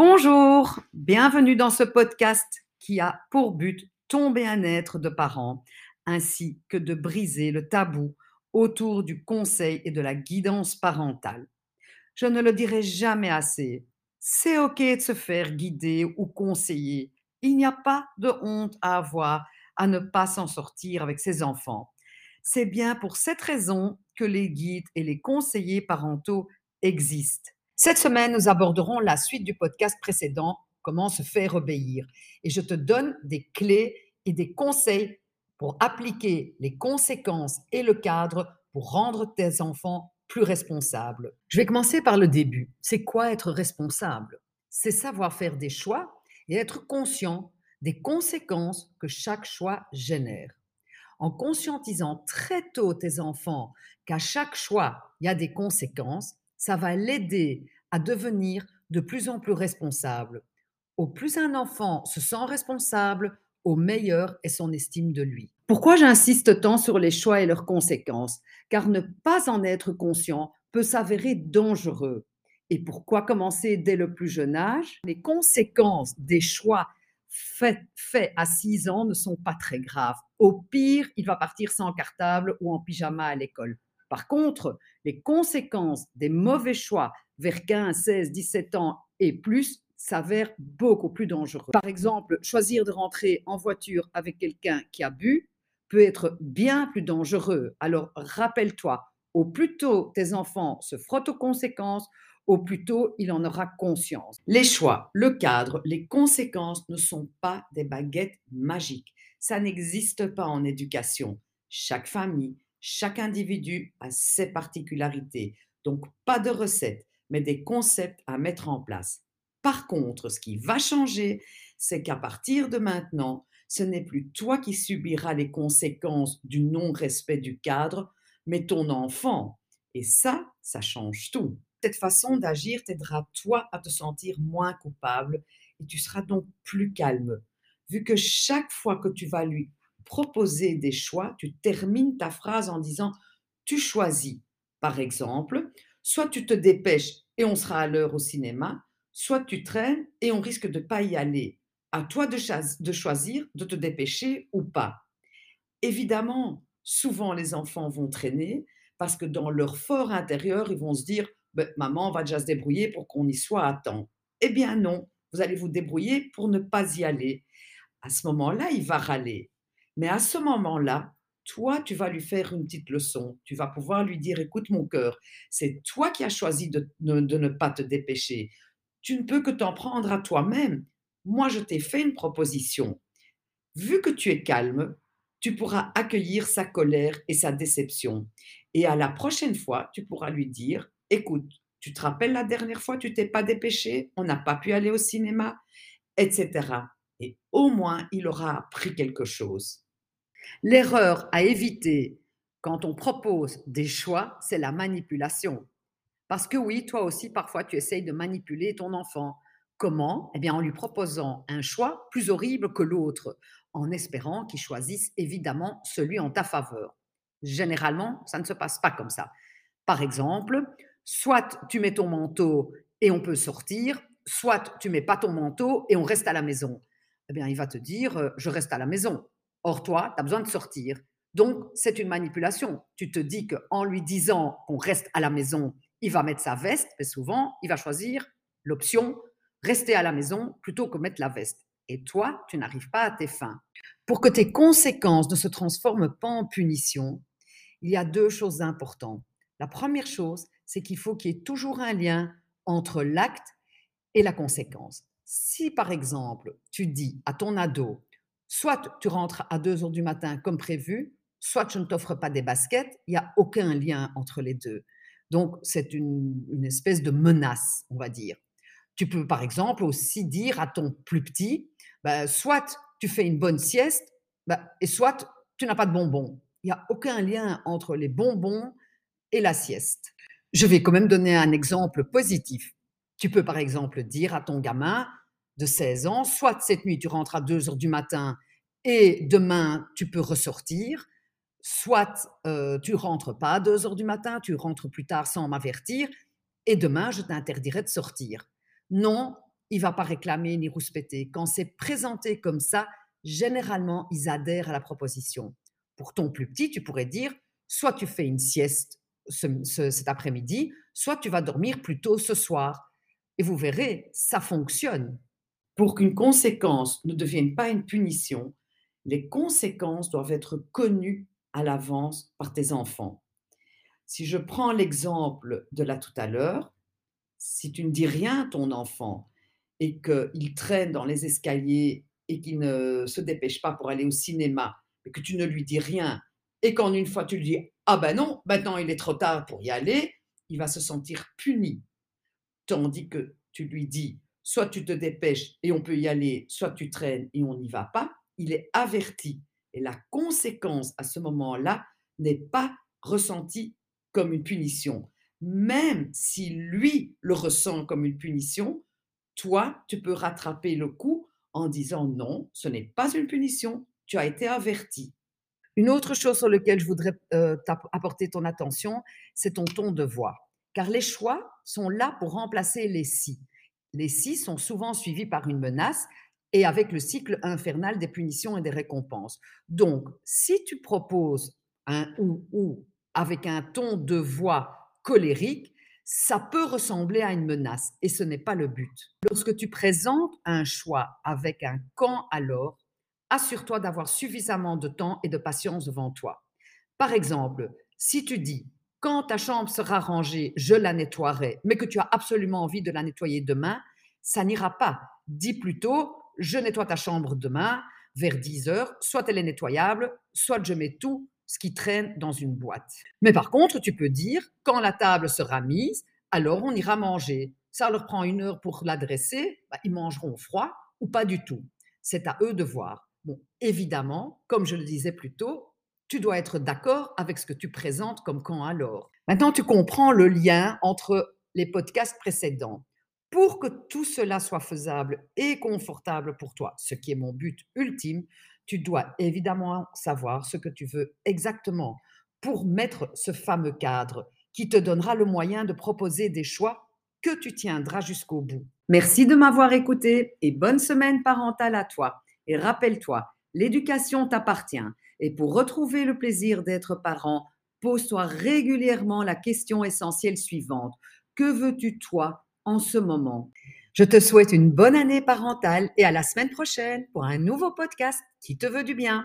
Bonjour, bienvenue dans ce podcast qui a pour but ton bien-être de parents ainsi que de briser le tabou autour du conseil et de la guidance parentale. Je ne le dirai jamais assez, c'est OK de se faire guider ou conseiller. Il n'y a pas de honte à avoir à ne pas s'en sortir avec ses enfants. C'est bien pour cette raison que les guides et les conseillers parentaux existent. Cette semaine, nous aborderons la suite du podcast précédent, comment se faire obéir. Et je te donne des clés et des conseils pour appliquer les conséquences et le cadre pour rendre tes enfants plus responsables. Je vais commencer par le début. C'est quoi être responsable? C'est savoir faire des choix et être conscient des conséquences que chaque choix génère. En conscientisant très tôt tes enfants qu'à chaque choix, il y a des conséquences, ça va l'aider à devenir de plus en plus responsable. Au plus un enfant se sent responsable, au meilleur est son estime de lui. Pourquoi j'insiste tant sur les choix et leurs conséquences? Car ne pas en être conscient peut s'avérer dangereux. Et pourquoi commencer dès le plus jeune âge? Les conséquences des choix faits, à 6 ans ne sont pas très graves. Au pire, il va partir sans cartable ou en pyjama à l'école. Par contre, les conséquences des mauvais choix vers 15, 16, 17 ans et plus s'avèrent beaucoup plus dangereux. Par exemple, choisir de rentrer en voiture avec quelqu'un qui a bu peut être bien plus dangereux. Alors rappelle-toi, au plus tôt tes enfants se frottent aux conséquences, au plus tôt il en aura conscience. Les choix, le cadre, les conséquences ne sont pas des baguettes magiques. Ça n'existe pas en éducation. Chaque famille, chaque individu a ses particularités. Donc, pas de recettes, mais des concepts à mettre en place. Par contre, ce qui va changer, c'est qu'à partir de maintenant, ce n'est plus toi qui subiras les conséquences du non-respect du cadre, mais ton enfant. Et ça, ça change tout. Cette façon d'agir t'aidera toi à te sentir moins coupable et tu seras donc plus calme, vu que chaque fois que tu vas lui proposer des choix, tu termines ta phrase en disant tu choisis. Par exemple, soit tu te dépêches et on sera à l'heure au cinéma, soit tu traînes et on risque de ne pas y aller. À toi de, choisir de te dépêcher ou pas. Évidemment, souvent les enfants vont traîner parce que dans leur fort intérieur, ils vont se dire ben, Maman va déjà se débrouiller pour qu'on y soit à temps. Eh bien non, vous allez vous débrouiller pour ne pas y aller. À ce moment-là, il va râler. Mais à ce moment-là, toi, tu vas lui faire une petite leçon. Tu vas pouvoir lui dire, écoute mon cœur, c'est toi qui as choisi de, ne pas te dépêcher. Tu ne peux que t'en prendre à toi-même. Moi, je t'ai fait une proposition. Vu que tu es calme, tu pourras accueillir sa colère et sa déception. Et à la prochaine fois, tu pourras lui dire, écoute, tu te rappelles la dernière fois, tu t'es pas dépêché, on n'a pas pu aller au cinéma, etc. Et au moins, il aura appris quelque chose. L'erreur à éviter quand on propose des choix, c'est la manipulation. Parce que oui, toi aussi, parfois, tu essayes de manipuler ton enfant. Comment? Eh bien, en lui proposant un choix plus horrible que l'autre, en espérant qu'il choisisse évidemment celui en ta faveur. Généralement, ça ne se passe pas comme ça. Par exemple, soit tu mets ton manteau et on peut sortir, soit tu mets pas ton manteau et on reste à la maison. Eh bien, il va te dire, euh, je reste à la maison. Or, toi, tu as besoin de sortir. Donc, c'est une manipulation. Tu te dis qu'en lui disant qu'on reste à la maison, il va mettre sa veste, mais souvent, il va choisir l'option rester à la maison plutôt que mettre la veste. Et toi, tu n'arrives pas à tes fins. Pour que tes conséquences ne se transforment pas en punition, il y a deux choses importantes. La première chose, c'est qu'il faut qu'il y ait toujours un lien entre l'acte et la conséquence. Si par exemple, tu dis à ton ado, soit tu rentres à 2 heures du matin comme prévu, soit je ne t'offre pas des baskets, il n'y a aucun lien entre les deux. Donc, c'est une, espèce de menace, on va dire. Tu peux, par exemple, aussi dire à ton plus petit, bah, soit tu fais une bonne sieste, bah, et soit tu n'as pas de bonbons. Il n'y a aucun lien entre les bonbons et la sieste. Je vais quand même donner un exemple positif. Tu peux, par exemple, dire à ton gamin, de 16 ans, soit cette nuit tu rentres à 2 heures du matin et demain tu peux ressortir, soit euh, tu rentres pas à 2 heures du matin, tu rentres plus tard sans m'avertir et demain je t'interdirai de sortir. Non, il va pas réclamer ni rouspéter. Quand c'est présenté comme ça, généralement, ils adhèrent à la proposition. Pour ton plus petit, tu pourrais dire, soit tu fais une sieste cet après-midi, soit tu vas dormir plus tôt ce soir. Et vous verrez, ça fonctionne. Pour qu'une conséquence ne devienne pas une punition, les conséquences doivent être connues à l'avance par tes enfants. Si je prends l'exemple de là tout à l'heure, si tu ne dis rien à ton enfant et qu'il traîne dans les escaliers et qu'il ne se dépêche pas pour aller au cinéma, et que tu ne lui dis rien, et qu'en une fois tu lui dis Ah ben non, maintenant il est trop tard pour y aller, il va se sentir puni. Tandis que tu lui dis Soit tu te dépêches et on peut y aller, soit tu traînes et on n'y va pas, il est averti. Et la conséquence à ce moment-là n'est pas ressentie comme une punition. Même si lui le ressent comme une punition, toi, tu peux rattraper le coup en disant non, ce n'est pas une punition, tu as été averti. Une autre chose sur laquelle je voudrais euh, apporter ton attention, c'est ton ton de voix. Car les choix sont là pour remplacer les si. Les si sont souvent suivis par une menace et avec le cycle infernal des punitions et des récompenses. Donc, si tu proposes un ou ou avec un ton de voix colérique, ça peut ressembler à une menace et ce n'est pas le but. Lorsque tu présentes un choix avec un quand alors, assure-toi d'avoir suffisamment de temps et de patience devant toi. Par exemple, si tu dis quand ta chambre sera rangée, je la nettoierai, mais que tu as absolument envie de la nettoyer demain, ça n'ira pas. Dis plutôt je nettoie ta chambre demain vers 10 heures, soit elle est nettoyable, soit je mets tout ce qui traîne dans une boîte. Mais par contre, tu peux dire, quand la table sera mise, alors on ira manger. Ça leur prend une heure pour l'adresser, bah, ils mangeront froid ou pas du tout. C'est à eux de voir. Bon, évidemment, comme je le disais plus tôt, tu dois être d'accord avec ce que tu présentes comme quand alors. Maintenant, tu comprends le lien entre les podcasts précédents. Pour que tout cela soit faisable et confortable pour toi, ce qui est mon but ultime, tu dois évidemment savoir ce que tu veux exactement pour mettre ce fameux cadre qui te donnera le moyen de proposer des choix que tu tiendras jusqu'au bout. Merci de m'avoir écouté et bonne semaine parentale à toi. Et rappelle-toi, l'éducation t'appartient. Et pour retrouver le plaisir d'être parent, pose-toi régulièrement la question essentielle suivante. Que veux-tu toi en ce moment? Je te souhaite une bonne année parentale et à la semaine prochaine pour un nouveau podcast qui te veut du bien.